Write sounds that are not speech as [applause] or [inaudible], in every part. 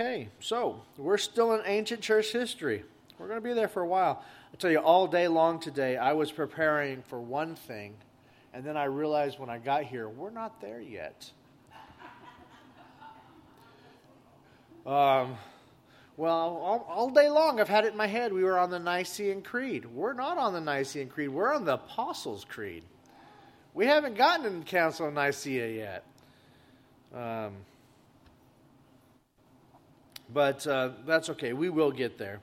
Okay, so we're still in ancient church history. We're going to be there for a while. I tell you, all day long today, I was preparing for one thing, and then I realized when I got here, we're not there yet. [laughs] Um, well, all, all, day long I've had it in my head. We were on the Nicene Creed. We're not on the Nicene Creed. We're on the Apostles' Creed. We haven't gotten the Council of Nicaea yet. Um, but uh, that's okay. We will get there.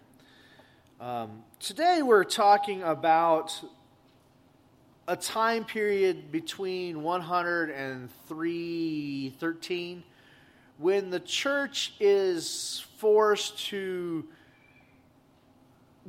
Um, today we're talking about a time period between 100 and 313 when the church is forced to,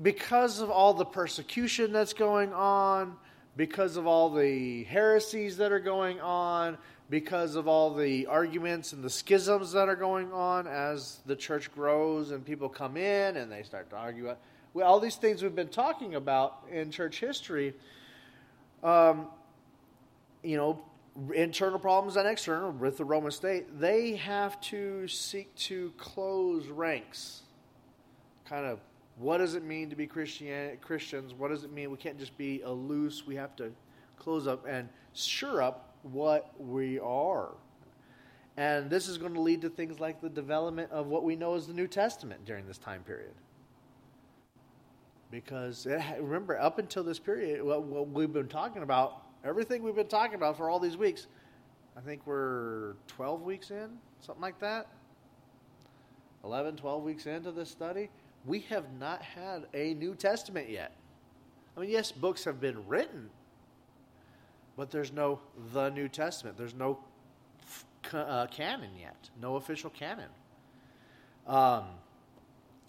because of all the persecution that's going on, because of all the heresies that are going on, because of all the arguments and the schisms that are going on as the church grows and people come in and they start to argue. Well, all these things we've been talking about in church history, um, you know, internal problems and external with the Roman state, they have to seek to close ranks. Kind of, what does it mean to be Christian Christians? What does it mean? We can't just be a loose. We have to close up and sure up what we are. And this is going to lead to things like the development of what we know as the New Testament during this time period. Because it, remember, up until this period, what, what we've been talking about, everything we've been talking about for all these weeks, I think we're 12 weeks in, something like that. 11, 12 weeks into this study. We have not had a New Testament yet. I mean, yes, books have been written but there's no the New Testament. There's no uh, canon yet, no official canon. Um,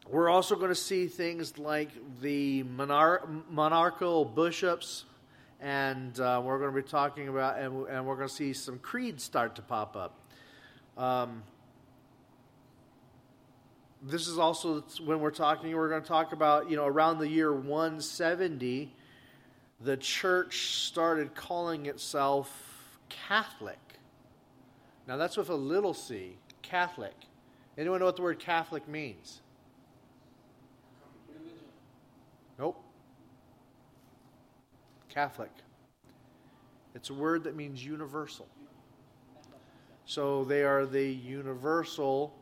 we're also going to see things like the monar- monarchical bishops, and uh, we're going to be talking about, and, and, we're going to see some creeds start to pop up. Um, this is also when we're talking, we're going to talk about, you know, around the year 170 the church started calling itself Catholic. Now that's with a little c, Catholic. Anyone know what the word Catholic means? Nope. Catholic. It's a word that means universal. So they are the universal,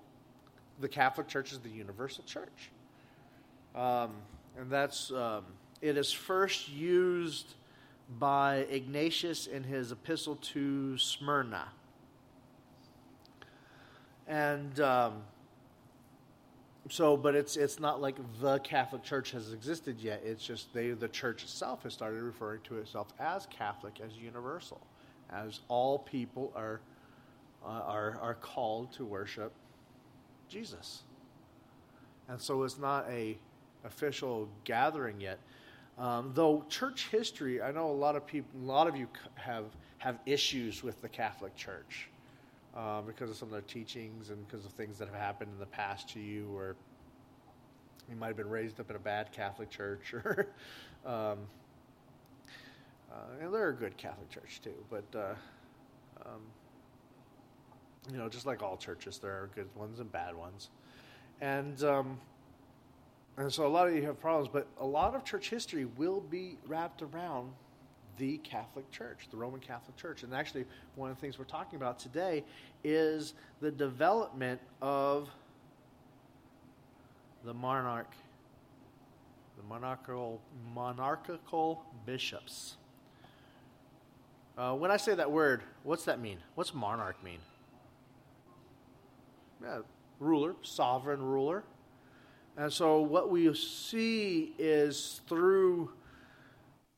the Catholic Church is the universal church. Um, and that's. Um, it is first used by Ignatius in his epistle to Smyrna. And um, so, but it's it's not like the Catholic Church has existed yet. It's just they the church itself has started referring to itself as Catholic, as universal, as all people are uh, are are called to worship Jesus. And so it's not a official gathering yet. Um, though church history, I know a lot of people, a lot of you have have issues with the Catholic Church uh, because of some of their teachings and because of things that have happened in the past to you, or you might have been raised up in a bad Catholic church, or [laughs] um, uh, and they're a good Catholic church too, but. Uh, um, you know, just like all churches, there are good ones and bad ones. And um, and so a lot of you have problems, but a lot of church history will be wrapped around the Catholic Church, the Roman Catholic Church. And actually, one of the things we're talking about today is the development of the monarch, the monarchical, monarchical bishops. Uh, when I say that word, what's that mean? What's monarch mean? Yeah, ruler, sovereign ruler. And so, what we see is through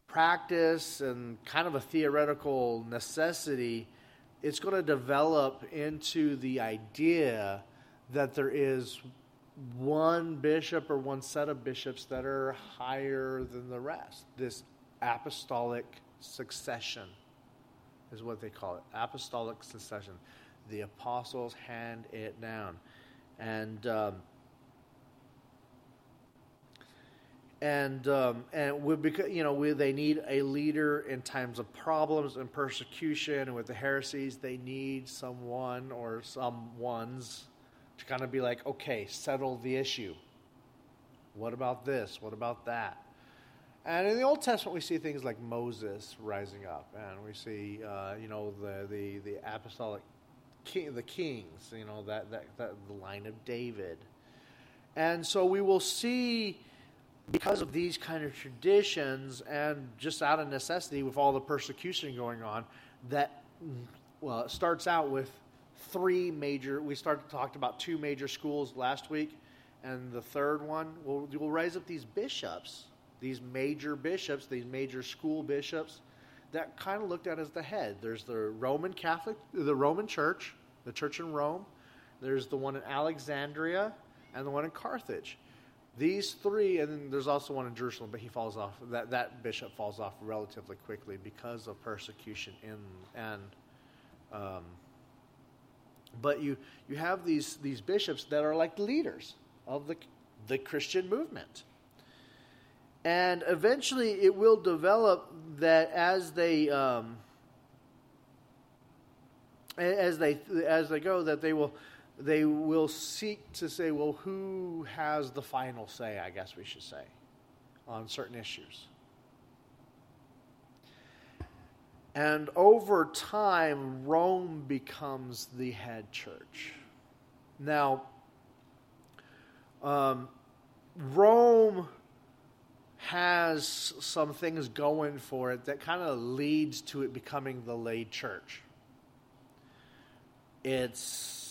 practice and kind of a theoretical necessity, it's going to develop into the idea that there is one bishop or one set of bishops that are higher than the rest. This apostolic succession is what they call it apostolic succession. The apostles hand it down. And. Um, and um, and we because you know we, they need a leader in times of problems and persecution and with the heresies they need someone or some ones to kind of be like, okay, settle the issue. What about this? What about that? And in the Old Testament, we see things like Moses rising up, and we see, uh, you know, the, the, the apostolic king, the kings, you know, that, that, that the line of David. And so we will see, because of these kind of traditions, and just out of necessity with all the persecution going on, that well, it starts out with three major. We started talked about two major schools last week, and the third one will will raise up these bishops, these major bishops, these major school bishops that kind of looked at as the head. There's the Roman Catholic, the Roman Church, the Church in Rome. There's the one in Alexandria and the one in Carthage. These three, and there's also one in Jerusalem, but he falls off. That that bishop falls off relatively quickly because of persecution in and. Um, but you you have these these bishops that are like leaders of the the Christian movement, and eventually it will develop that as they um, as they as they go that they will they will seek to say, well, who has the final say, I guess we should say, on certain issues. And over time, Rome becomes the head church. Now, um, Rome has some things going for it that kind of leads to it becoming the laid church. It's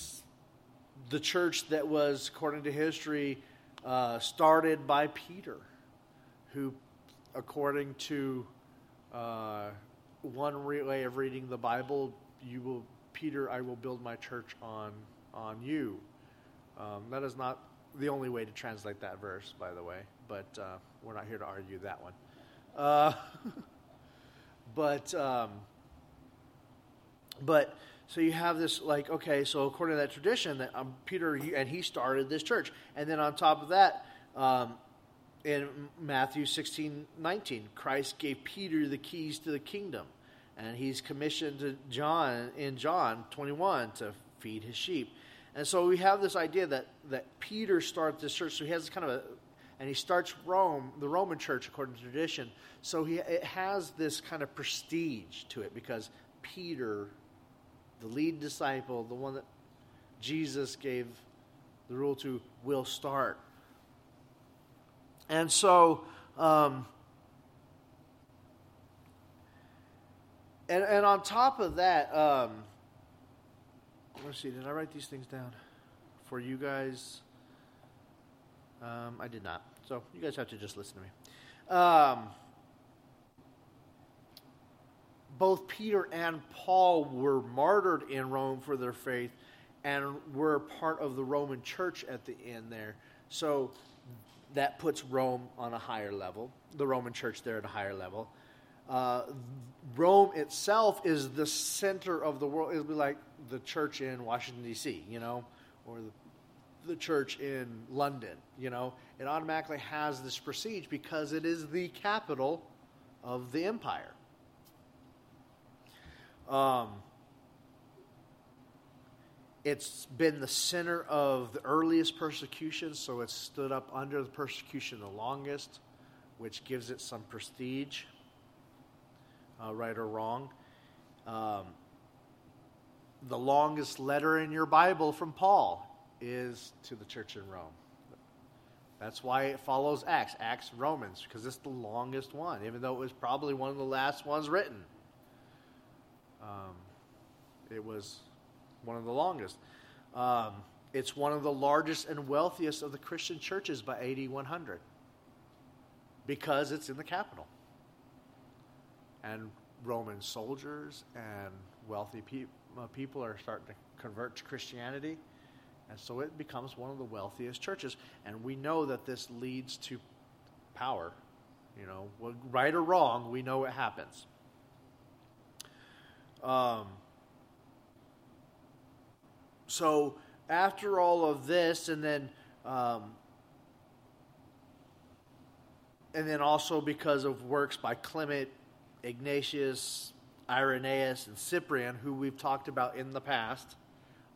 the church that was, according to history, uh, started by Peter, who, according to uh, one way of reading the Bible, you will, Peter, I will build my church on on you. Um, that is not the only way to translate that verse, by the way, but uh, we're not here to argue that one. Uh, [laughs] but um, but so you have this like okay, so according to that tradition, that um, Peter and he started this church, and then on top of that, um, in Matthew 16, 19, Christ gave Peter the keys to the kingdom, and he's commissioned John in John 21 to feed his sheep. And so we have this idea that, that Peter started this church. So he has kind of a, and he starts Rome, the Roman church, according to tradition. So he, it has this kind of prestige to it because Peter the lead disciple, the one that Jesus gave the rule to, will start. And so, um, and, and on top of that, um, let's see, did I write these things down for you guys? Um, I did not. So you guys have to just listen to me. Both Peter and Paul were martyred in Rome for their faith and were part of the Roman church at the end there. So that puts Rome on a higher level, the Roman church there at a higher level. Uh, Rome itself is the center of the world. It'll be like the church in Washington, D.C., you know, or the, the church in London, you know. It automatically has this prestige because it is the capital of the empire. Um, it's been the center of the earliest persecution, so it's stood up under the persecution the longest, which gives it some prestige, uh, right or wrong. Um, the longest letter in your Bible from Paul is to the church in Rome. That's why it follows Acts, Acts, Romans, because it's the longest one, even though it was probably one of the last ones written. Um, it was one of the longest. Um, it's one of the largest and wealthiest of the Christian churches by AD 100 because it's in the capital. And Roman soldiers and wealthy pe- uh, people are starting to convert to Christianity. And so it becomes one of the wealthiest churches. And we know that this leads to power. You know, right or wrong, we know it happens. Um, so after all of this, and then um, and then also because of works by Clement, Ignatius, Irenaeus, and Cyprian, who we've talked about in the past,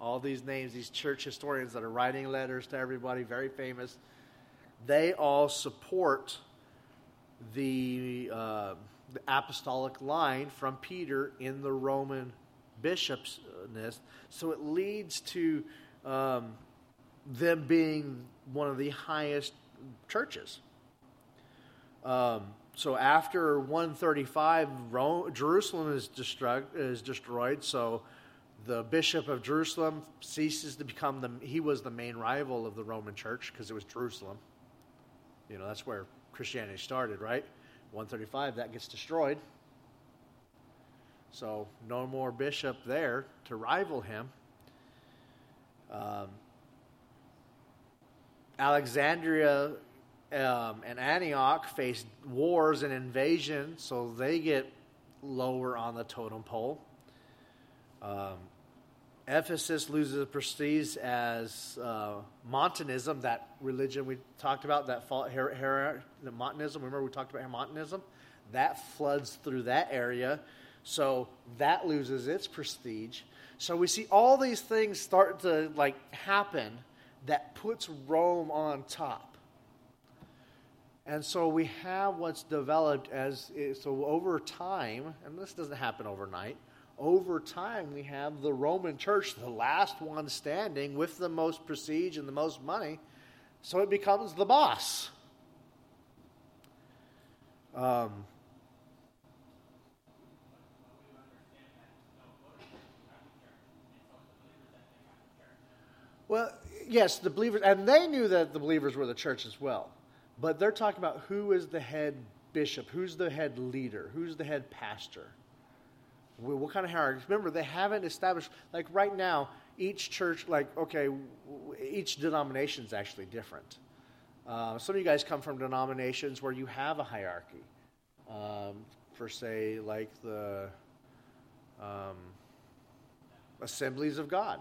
all these names, these church historians that are writing letters to everybody, very famous, they all support the, uh, the apostolic line from Peter in the Roman bishopness. So it leads to um, them being one of the highest churches. Um, so after 135, Rome, Jerusalem is, destru- is destroyed. So the bishop of Jerusalem ceases to become the. He was the main rival of the Roman Church because it was Jerusalem. You know that's where Christianity started, right? 135 that gets destroyed. So no more bishop there to rival him. Um, Alexandria um, and Antioch face wars and invasion, so they get lower on the totem pole. Um, Ephesus loses prestige as uh, Montanism, that religion we talked about, that her, her, the Montanism. Remember we talked about Montanism? That floods through that area, so that loses its prestige. So we see all these things start to like happen that puts Rome on top. And so we have what's developed as so over time, and this doesn't happen overnight. Over time, we have the Roman church, the last one standing with the most prestige and the most money. So it becomes the boss. Um, well, yes, the believers, and they knew that the believers were the church as well. But they're talking about who is the head bishop, who's the head leader, who's the head pastor. What kind of hierarchy? Remember, they haven't established, like right now, each church, like, okay, each denomination is actually different. Uh, some of you guys come from denominations where you have a hierarchy. Um, for, say, like the um, Assemblies of God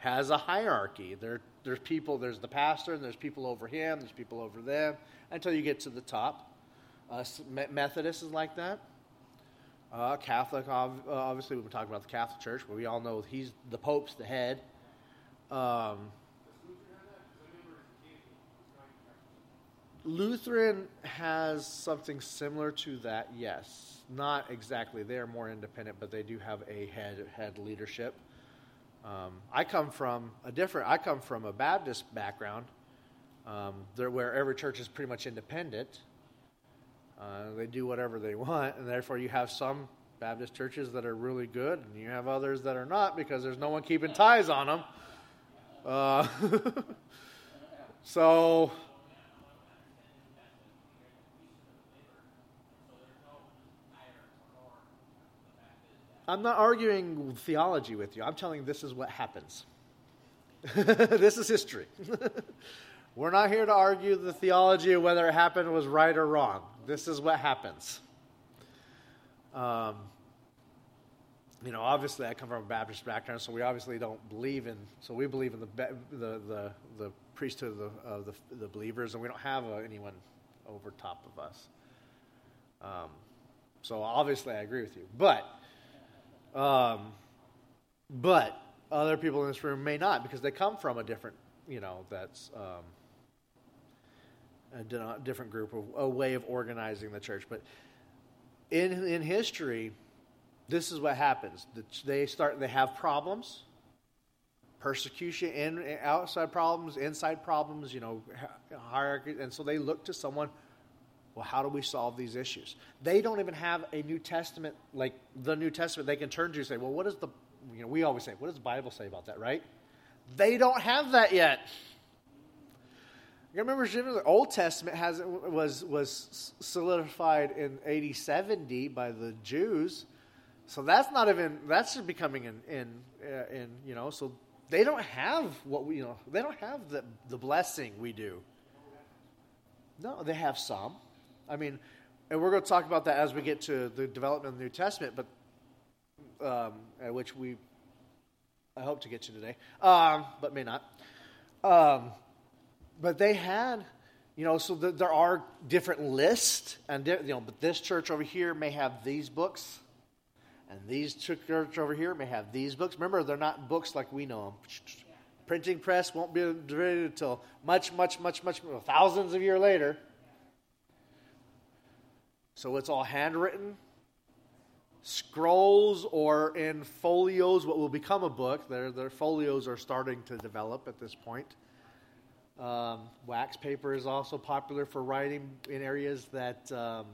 has a hierarchy. There, there's people, there's the pastor, and there's people over him, there's people over them, until you get to the top. Uh, Methodist is like that. Uh, Catholic, obviously, we've been talking about the Catholic Church, but we all know he's the Pope's the head. Um, Lutheran has something similar to that, yes. Not exactly. They're more independent, but they do have a head head leadership. Um, I come from a different. I come from a Baptist background, um, where every church is pretty much independent. Uh, they do whatever they want, and therefore you have some Baptist churches that are really good, and you have others that are not because there's no one keeping ties on them. Uh, [laughs] so I'm not arguing theology with you. I'm telling you this is what happens. [laughs] this is history. [laughs] We're not here to argue the theology of whether it happened was right or wrong. This is what happens. Um, you know, obviously, I come from a Baptist background, so we obviously don't believe in. So we believe in the the the, the priesthood of the, of the, the believers, and we don't have uh, anyone over top of us. Um, so obviously, I agree with you, but um, but other people in this room may not because they come from a different, you know, that's um, a different group, a way of organizing the church. But in in history, this is what happens. They start. They have problems, persecution, in outside problems, inside problems. You know, hierarchy, and so they look to someone well, how do we solve these issues? They don't even have a New Testament, like the New Testament, they can turn to and say, well, what does the, you know, we always say, what does the Bible say about that, right? They don't have that yet. You remember the Old Testament has was was solidified in AD 70 by the Jews, so that's not even that's becoming in in uh, in you know so they don't have what we you know they don't have the the blessing we do. No, they have some. I mean, and we're going to talk about that as we get to the development of the New Testament, but um, which we I hope to get to today, um, but may not. Um, but they had, you know, so the, there are different lists, and you know, but this church over here may have these books, And these church over here may have these books. Remember, they're not books like we know them. Printing press won't be invented until much, much, much, much, thousands of years later. So it's all handwritten, scrolls, or in folios, what will become a book. Their, their folios are starting to develop at this point. Um, wax paper is also popular for writing in areas that um,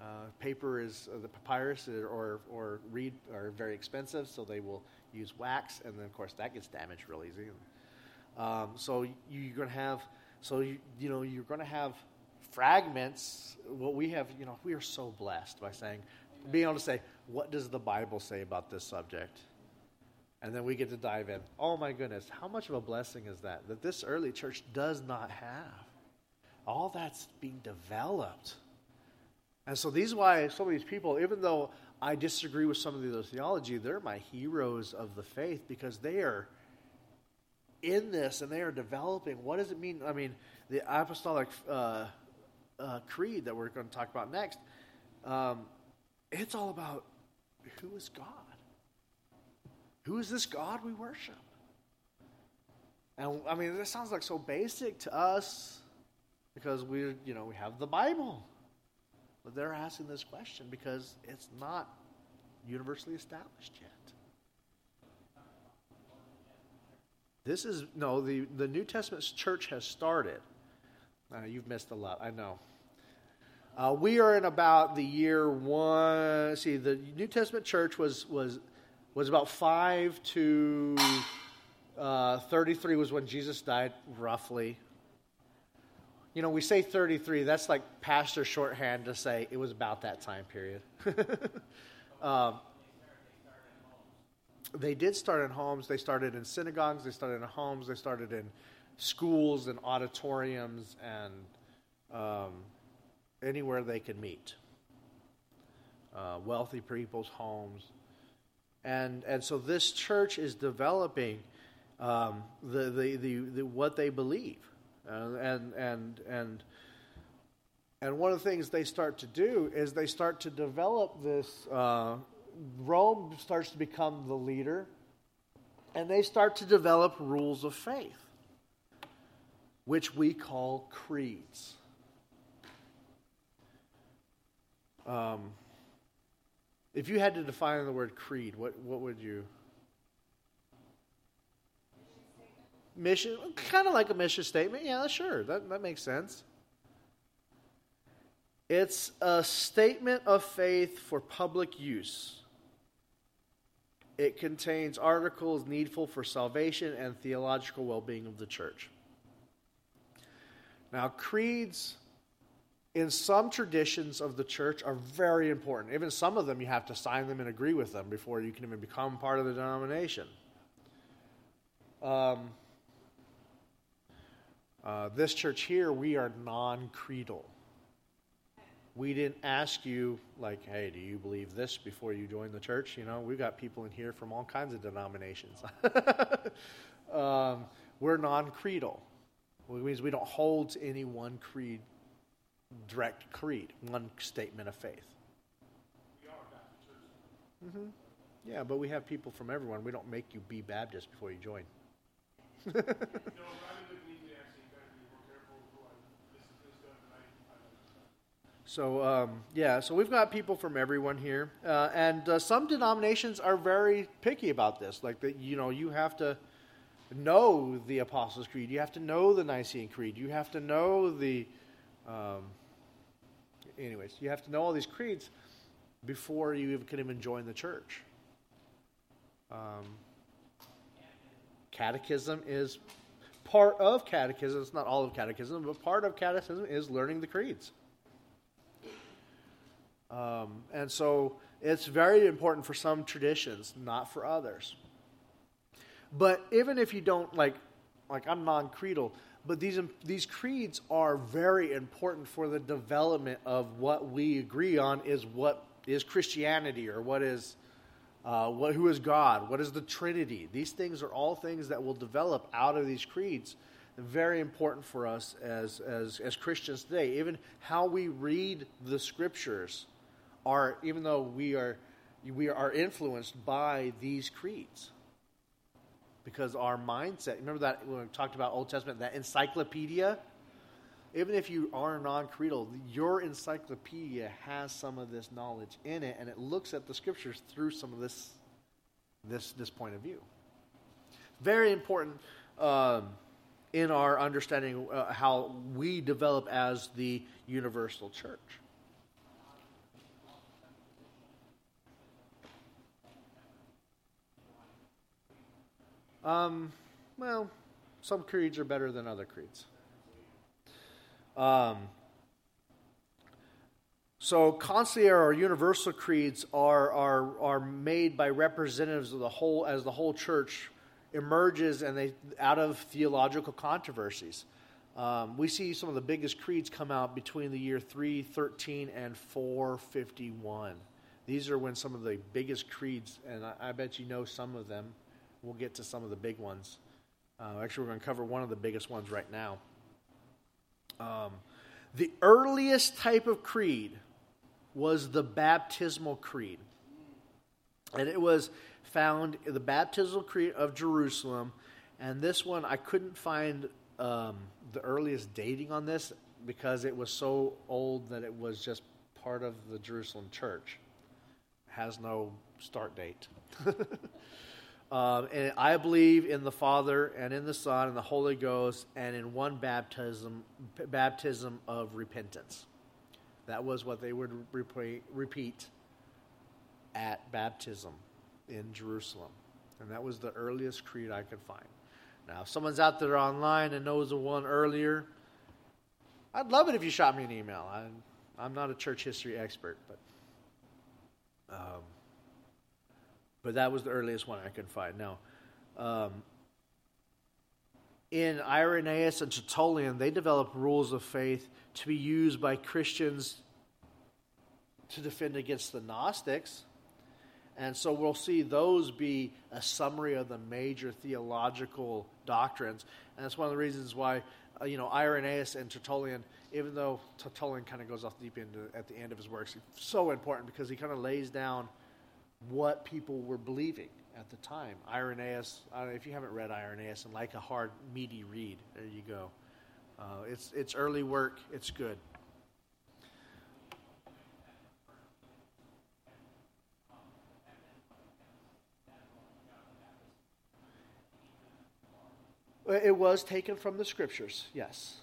uh, paper is uh, the papyrus or, or reed are very expensive, so they will use wax, and then of course that gets damaged real easy. Um, so you, are going to have, so you, you know you're going to have fragments. What we have, you know, we are so blessed by saying, being able to say, what does the Bible say about this subject? And then we get to dive in. Oh my goodness, how much of a blessing is that? That this early church does not have. All that's being developed. And so these why some of these people, even though I disagree with some of their theology, they're my heroes of the faith because they are in this and they are developing. What does it mean? I mean, the apostolic uh, uh, creed that we're going to talk about next, um, it's all about who is God? Who is this God we worship? And I mean, this sounds like so basic to us because we, you know, we have the Bible. But they're asking this question because it's not universally established yet. This is, no, the, the New Testament church has started. Uh, you've missed a lot, I know. Uh, we are in about the year one. See, the New Testament church was, was, was about 5 to uh, 33 was when Jesus died, roughly you know, we say 33, that's like pastor shorthand to say it was about that time period. [laughs] um, they did start in homes. They started in synagogues, they started in homes, they started in schools and auditoriums and um, anywhere they could meet. Uh, wealthy people's homes. And, and so this church is developing um, the, the, the, the, what they believe. Uh, and and and and one of the things they start to do is they start to develop this. Uh, Rome starts to become the leader, and they start to develop rules of faith, which we call creeds. Um, if you had to define the word creed, what, what would you? mission, kind of like a mission statement. Yeah, sure, that, that makes sense. It's a statement of faith for public use. It contains articles needful for salvation and theological well being of the church. Now, creeds in some traditions of the church are very important. Even some of them, you have to sign them and agree with them before you can even become part of the denomination. Um, uh, this church here, we are non creedal. We didn't ask you, like, hey, do you believe this before you join the church? You know, we've got people in here from all kinds of denominations. [laughs] um, we're non creedal, which means we don't hold to any one creed, direct creed, one statement of faith. Mm-hmm. Yeah, but we have people from everyone. We don't make you be Baptist before you join. [laughs] So um, yeah, so we've got people from everyone here, uh, and uh, some denominations are very picky about this. Like that, you know, you have to know the Apostles' Creed, you have to know the Nicene Creed, you have to know the. Um, anyways, you have to know all these creeds before you can even join the church. Um, catechism is part of catechism. It's not all of catechism, but part of catechism is learning the creeds. Um, and so it's very important for some traditions, not for others. But even if you don't like, like I'm non-creedal, but these these creeds are very important for the development of what we agree on is what is Christianity or what is uh, what who is God, what is the Trinity. These things are all things that will develop out of these creeds. Very important for us as as as Christians today. Even how we read the scriptures are, even though we are we are influenced by these creeds because our mindset. Remember that when we talked about Old Testament, that encyclopedia. Even if you are non-creedal, your encyclopedia has some of this knowledge in it, and it looks at the scriptures through some of this this this point of view. Very important um, in our understanding uh, how we develop as the universal church. Um, well, some creeds are better than other creeds. Um, so, conciliar or universal creeds are, are, are made by representatives of the whole, as the whole church emerges and they out of theological controversies. Um, we see some of the biggest creeds come out between the year 313 and 451. These are when some of the biggest creeds, and I, I bet you know some of them, We'll get to some of the big ones. Uh, actually, we're going to cover one of the biggest ones right now. Um, the earliest type of creed was the baptismal creed. And it was found in the baptismal creed of Jerusalem. And this one, I couldn't find um, the earliest dating on this because it was so old that it was just part of the Jerusalem church. It has no start date. [laughs] Um, and I believe in the Father and in the Son and the Holy Ghost and in one baptism, baptism of repentance. That was what they would repeat, at baptism in Jerusalem. And that was the earliest creed I could find. Now, if someone's out there online and knows the one earlier, I'd love it if you shot me an email. I, am not a church history expert, but um, but that was the earliest one I could find. Now, um, in Irenaeus and Tertullian, they developed rules of faith to be used by Christians to defend against the Gnostics. And so we'll see those be a summary of the major theological doctrines. And that's one of the reasons why, uh, you know, Irenaeus and Tertullian, even though Tertullian kind of goes off deep into at the end of his works, so important because he kind of lays down – what people were believing at the time. Irenaeus, if you haven't read Irenaeus and like a hard, meaty read, there you go. Uh, it's, it's early work, it's good. It was taken from the scriptures, yes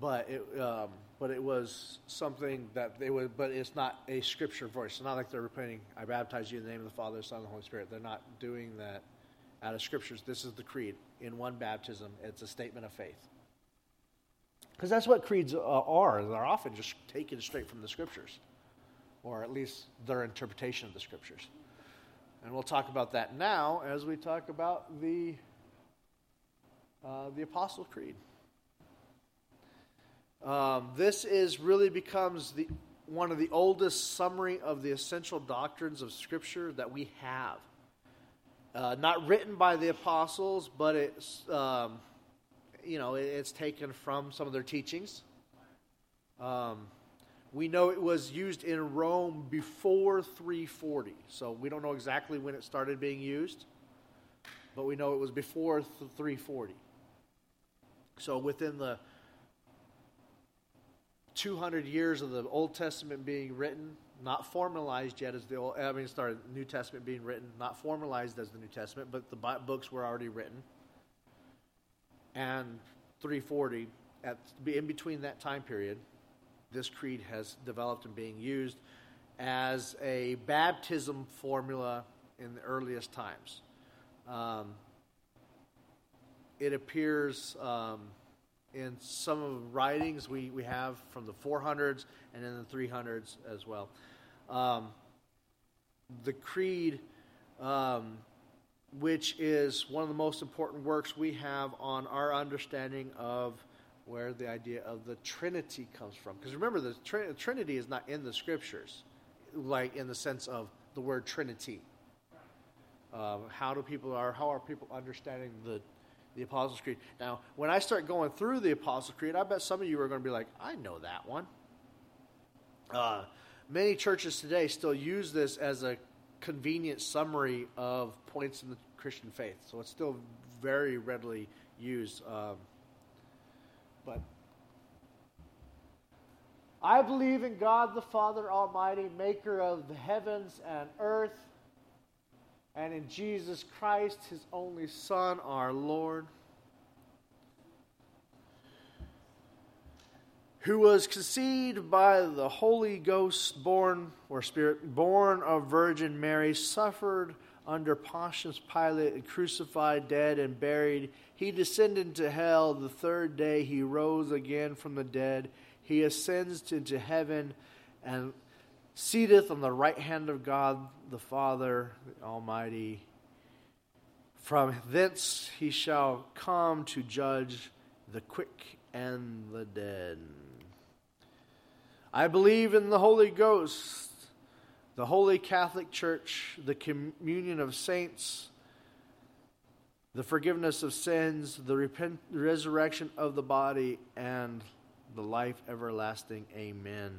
but it um, but it was something that they would but it's not a scripture verse it's not like they're repeating i baptize you in the name of the father the son and the holy spirit. They're not doing that out of scriptures. This is the creed. In one baptism it's a statement of faith. Because that's what creeds uh, are. They're often just taken straight from the scriptures or at least their interpretation of the scriptures. And we'll talk about that now as we talk about the uh, the apostle creed um, this is really becomes the, one of the oldest summary of the essential doctrines of Scripture that we have. Uh, not written by the apostles, but it's um, you know it's taken from some of their teachings. Um, we know it was used in Rome before 340, so we don't know exactly when it started being used, but we know it was before 340. So within the 200 years of the Old Testament being written, not formalized yet as the Old, I mean, started New Testament being written, not formalized as the New Testament, but the books were already written. And 340, at, in between that time period, this creed has developed and being used as a baptism formula in the earliest times. Um, it appears um, in some of the writings we, we have from the 400s and in the 300s as well. Um, the Creed, um, which is one of the most important works we have on our understanding of where the idea of the Trinity comes from. Because remember, the Tr- Trinity is not in the Scriptures, like in the sense of the word Trinity. Uh, how do people are how are people understanding the the Apostles' Creed. Now, when I start going through the Apostles' Creed, I bet some of you are going to be like, I know that one. Uh, many churches today still use this as a convenient summary of points in the Christian faith. So it's still very readily used. Um, but I believe in God the Father Almighty, maker of the heavens and earth, and in Jesus Christ, his only Son, our Lord who was conceived by the Holy Ghost, born or Spirit, born of Virgin Mary, suffered under Pontius Pilate, and crucified, dead, and buried. He descended into hell. The third day he rose again from the dead. He ascends into heaven and seateth on the right hand of God the Father the Almighty. From thence he shall come to judge the quick and the dead. I believe in the Holy Ghost, the Holy Catholic Church, the communion of saints, the forgiveness of sins, the repent- resurrection of the body, and the life everlasting. Amen.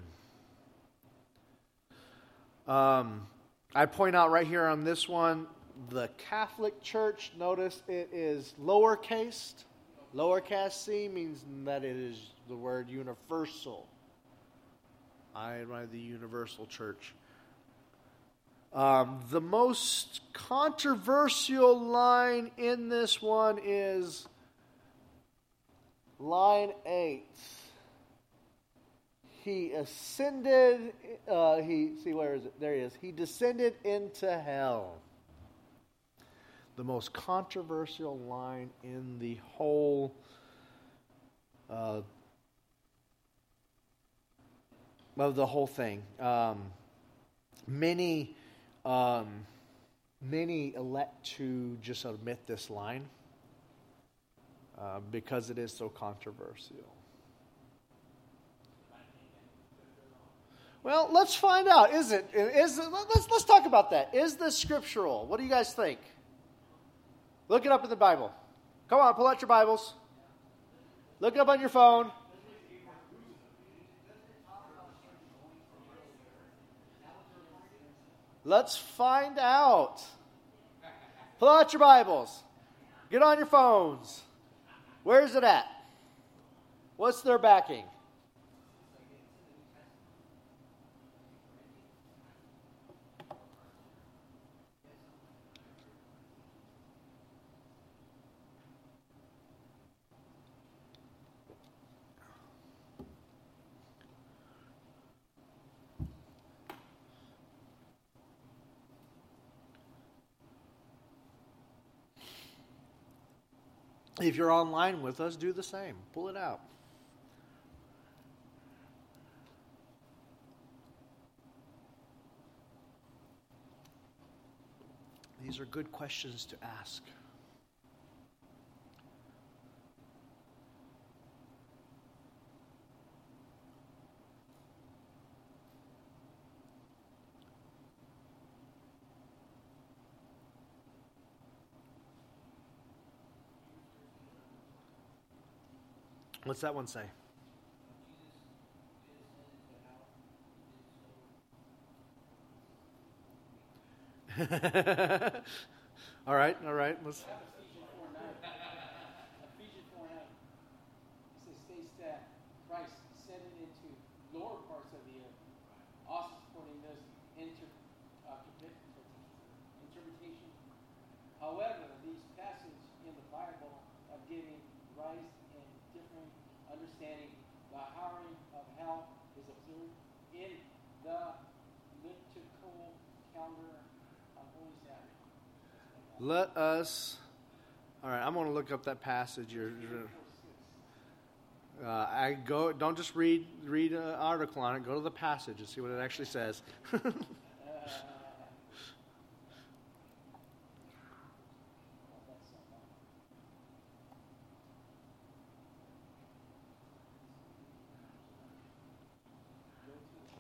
Um, I point out right here on this one the Catholic Church, notice it is lowercase. Lowercase c means that it is the word universal. I am the universal church. Um, the most controversial line in this one is line 8. He ascended, uh, he, see, where is it? There he is. He descended into hell. The most controversial line in the whole uh, of the whole thing. Um, many, um, many elect to just omit this line uh, because it is so controversial. Well, let's find out. Is it? Is it, let's let's talk about that. Is this scriptural? What do you guys think? Look it up in the Bible. Come on, pull out your Bibles. Look it up on your phone. Let's find out. Pull out your Bibles. Get on your phones. Where's it at? What's their backing? If you're online with us, do the same. Pull it out. These are good questions to ask. What's that one say? [laughs] all right, all right. Let's. Let us. All right, I'm going to look up that passage. You're, uh, I go. Don't just read read an article on it. Go to the passage and see what it actually says. [laughs] I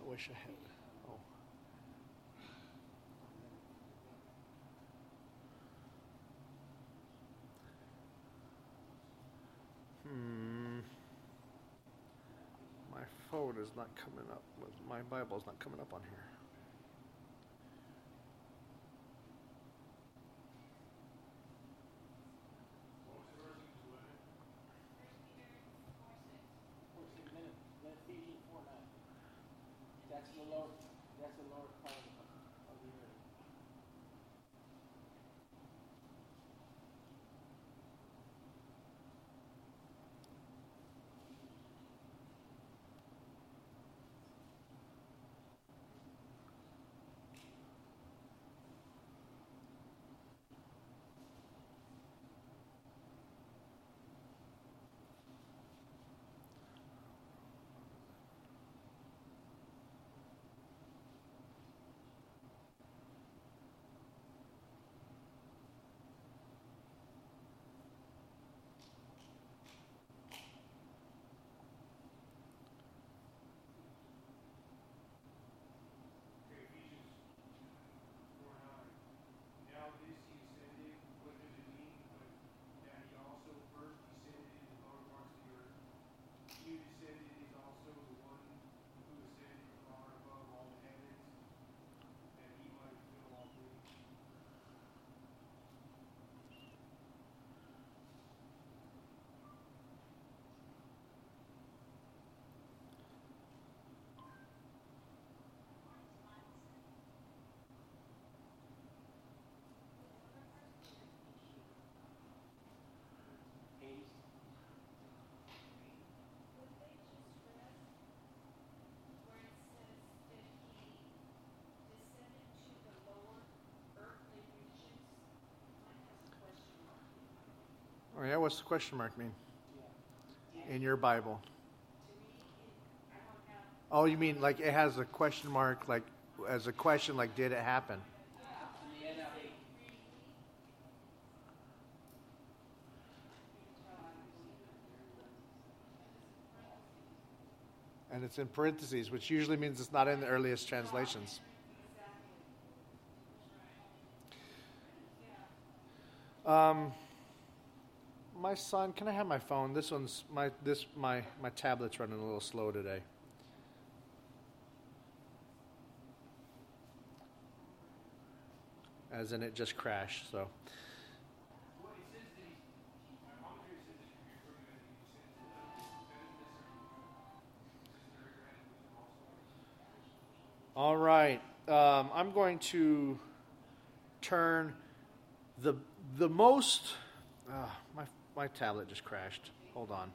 wish I had. Phone is not coming up. My Bible is not coming up on here. That's the lower, that's the lower part of the, of the earth. Okay, Ephesians four nine. Now this he ascended, what does it mean? But that he also first descended in the lower parts of the earth. He who descended is also the one who ascended far above all the heavens, that he might fill all things. Hades. What they just read, where it says that he descended to the lower earthly regions, mine has a question mark in it. Oh, yeah, what's the question mark mean in your Bible? Oh, you mean like it has a question mark, like as a question, like did it happen? And it's in parentheses, which usually means it's not in the earliest translations. Um, my son, can I have my phone? This one's my this my my tablet's running a little slow today. As in, it just crashed. So, all right. Um, I'm going to turn the the most. Uh, my my tablet just crashed. Hold on.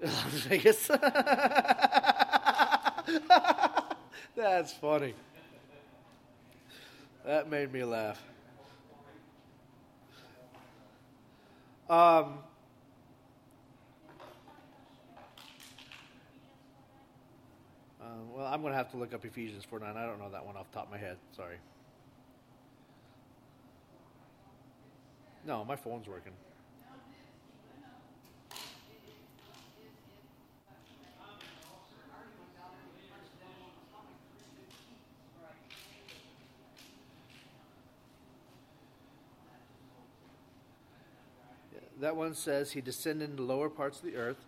[laughs] Las Vegas. [laughs] That's funny. That made me laugh. Um, uh, well, I'm going to have to look up Ephesians 4 9. I don't know that one off the top of my head. Sorry. No, my phone's working. That one says he descended into lower parts of the earth.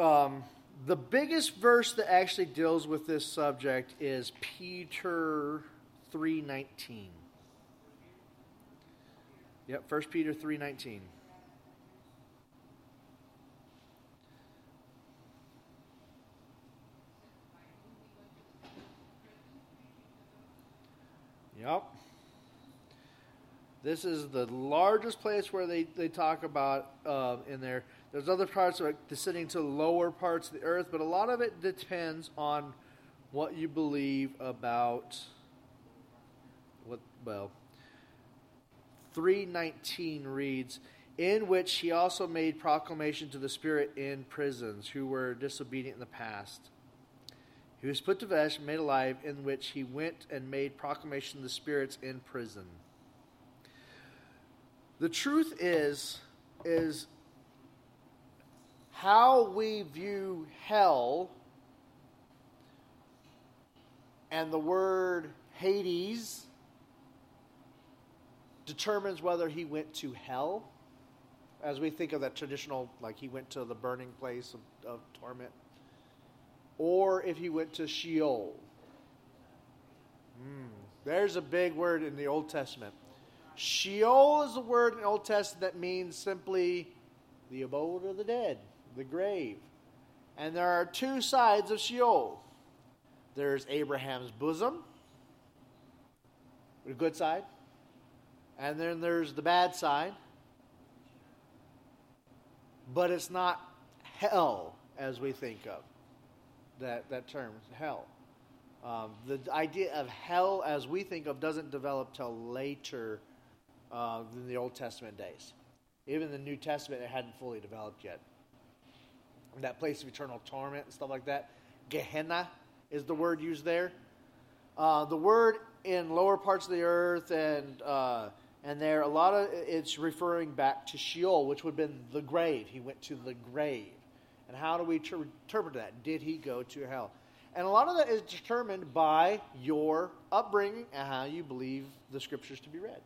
Um, the biggest verse that actually deals with this subject is Peter 3:19. Yep, 1 Peter 3:19. Yep. This is the largest place where they, they talk about uh, in there. There's other parts of descending to lower parts of the earth, but a lot of it depends on what you believe about what well 319 reads in which he also made proclamation to the spirit in prisons who were disobedient in the past. He was put to death made alive in which he went and made proclamation to the spirits in prison. The truth is is how we view hell and the word Hades determines whether he went to hell as we think of that traditional like he went to the burning place of, of torment or if he went to Sheol. Hmm. There's a big word in the Old Testament. Sheol is a word in the Old Testament that means simply the abode of the dead, the grave. And there are two sides of Sheol there's Abraham's bosom, the good side, and then there's the bad side. But it's not hell as we think of that, that term, hell. Um, the idea of hell as we think of doesn't develop till later uh, than the Old Testament days. Even the New Testament, it hadn't fully developed yet. That place of eternal torment and stuff like that. Gehenna is the word used there. Uh, the word in lower parts of the earth and uh, and there a lot of it's referring back to Sheol, which would have been the grave. He went to the grave. And how do we ter- interpret that? Did he go to hell? And a lot of that is determined by your upbringing and how you believe the scriptures to be read.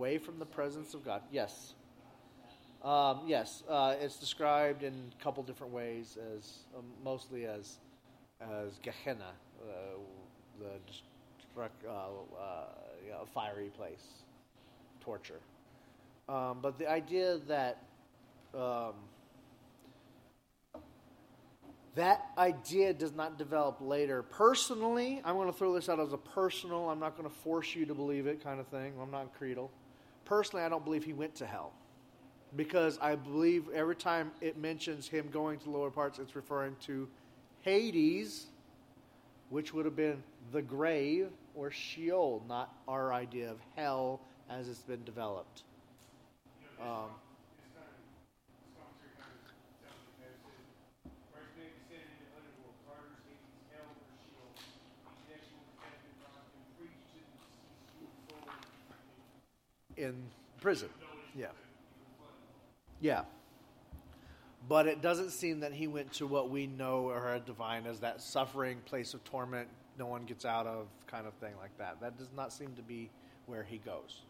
Away from the presence of God. Yes. Um, yes, uh, it's described in a couple different ways, as um, mostly as as Gehenna, uh, the uh, uh, fiery place, torture. Um, but the idea that um, that idea does not develop later. Personally, I'm going to throw this out as a personal. I'm not going to force you to believe it, kind of thing. I'm not creedal. Personally, I don't believe he went to hell because I believe every time it mentions him going to lower parts, it's referring to Hades, which would have been the grave or Sheol, not our idea of hell as it's been developed. Um, this kind of, this commentary kind of tells you that it says, Christ may descend into the underworld, Tartarus, Hades, hell, or Sheol. Each nation will defend and not and preach to the deceased who soul in prison. Yeah. Yeah. But it doesn't seem that he went to what we know or divine as that suffering place of torment no one gets out of kind of thing like that. That does not seem to be where he goes,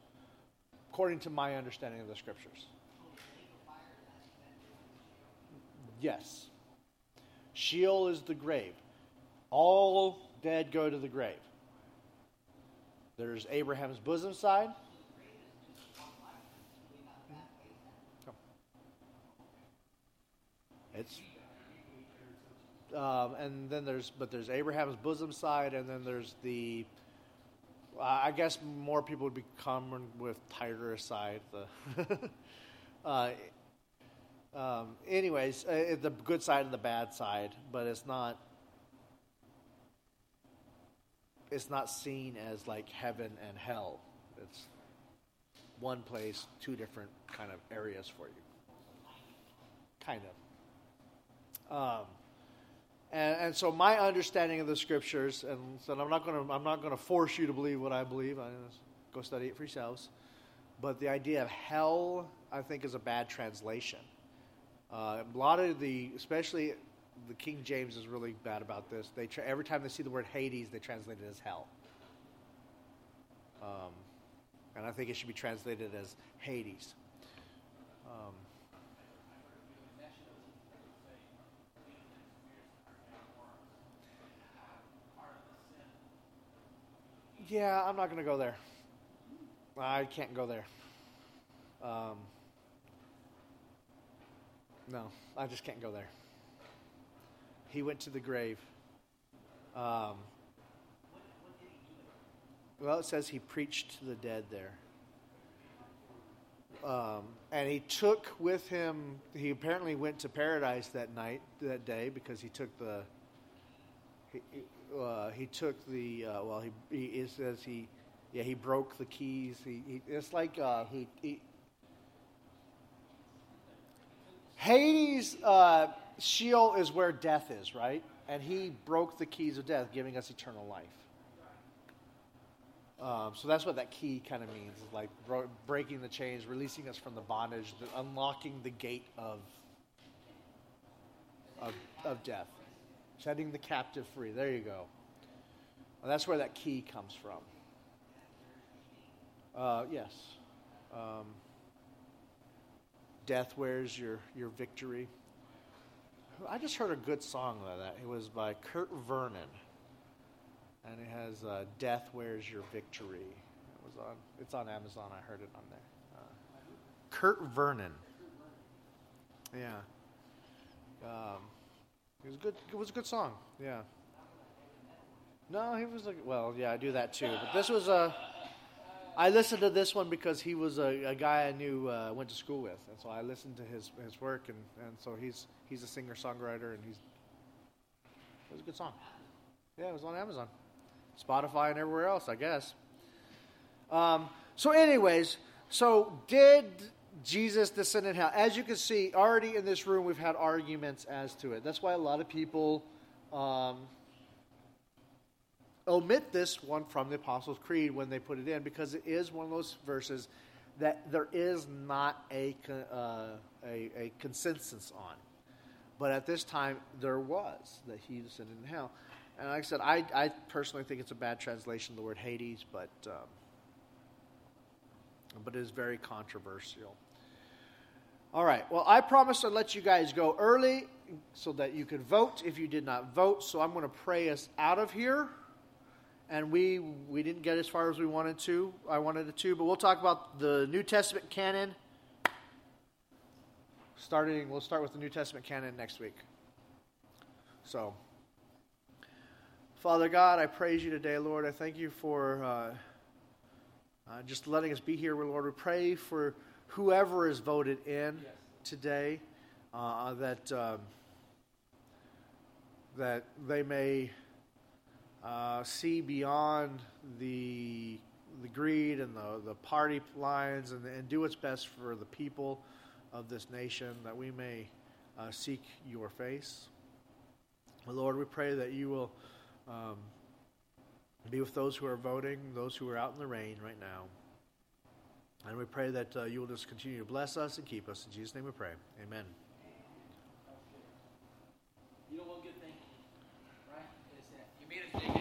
according to my understanding of the scriptures. Yes. Sheol is the grave. All dead go to the grave. There's Abraham's bosom side. It's um, and then there's but there's Abraham's bosom side, and then there's the uh, I guess more people would be common with Titus side. The [laughs] uh, um, anyways, uh, the good side and the bad side, but it's not it's not seen as like heaven and hell. It's one place, two different kind of areas for you. Kind of. Um, and, and so my understanding of the scriptures, and so I'm not going to I'm not going to force you to believe what I believe. I go study it for yourselves. But the idea of hell, I think, is a bad translation. Uh, a lot of the, especially the King James, is really bad about this. They tra- every time they see the word Hades, they translate it as hell. Um, and I think it should be translated as Hades. Um, Yeah, I'm not going to go there. I can't go there. Um, no, I just can't go there. He went to the grave. Um, well, it says he preached to the dead there. Um, and he took with him, he apparently went to paradise that night, that day, because he took the, he, uh, he took the uh, well he, he it says he yeah he broke the keys. He, he it's like uh, he, he Hades uh, Sheol is where death is right? And he broke the keys of death giving us eternal life. Um, so that's what that key kind of means like bro- breaking the chains releasing us from the bondage the, unlocking the gate of of, of death setting the captive free. There you go. That's where that key comes from. Uh, yes. Um, death wears your, your victory. I just heard a good song like that. It was by Kurt Vernon, and it has uh, "Death Wears Your Victory." It was on. It's on Amazon. I heard it on there. Uh, Kurt Vernon. Yeah. Um, it was good. It was a good song. Yeah. No, he was like, well, yeah, I do that too. But this was a. I listened to this one because he was a, a guy I knew uh, went to school with, and so I listened to his his work, and, and so he's he's a singer songwriter, and he's it was a good song. Yeah, it was on Amazon, Spotify, and everywhere else, I guess. Um, so, anyways, so did Jesus descend in hell? As you can see, already in this room, we've had arguments as to it. That's why a lot of people. Um, omit this one from the Apostles' Creed when they put it in because it is one of those verses that there is not a, uh, a, a, consensus on. But at this time, there was that he descended in hell. And like I said, I, I personally think it's a bad translation of the word Hades, but, um, but it is very controversial. All right. Well, I promised to let you guys go early so that you could vote if you did not vote. So I'm going to pray us out of here and we we didn't get as far as we wanted to. I wanted it to, but we'll talk about the New Testament canon. Starting, we'll start with the New Testament canon next week. So, Father God, I praise you today, Lord. I thank you for uh, uh, just letting us be here, Lord. We pray for whoever is voted in yes. today uh, that um, that they may uh, see beyond the the greed and the, the party lines and, and do what's best for the people of this nation that we may uh, seek your face. Lord, we pray that you will um, be with those who are voting, those who are out in the rain right now. And we pray that uh, you will just continue to bless us and keep us. In Jesus' name we pray. Amen. You know one good thing, right? Is that you made us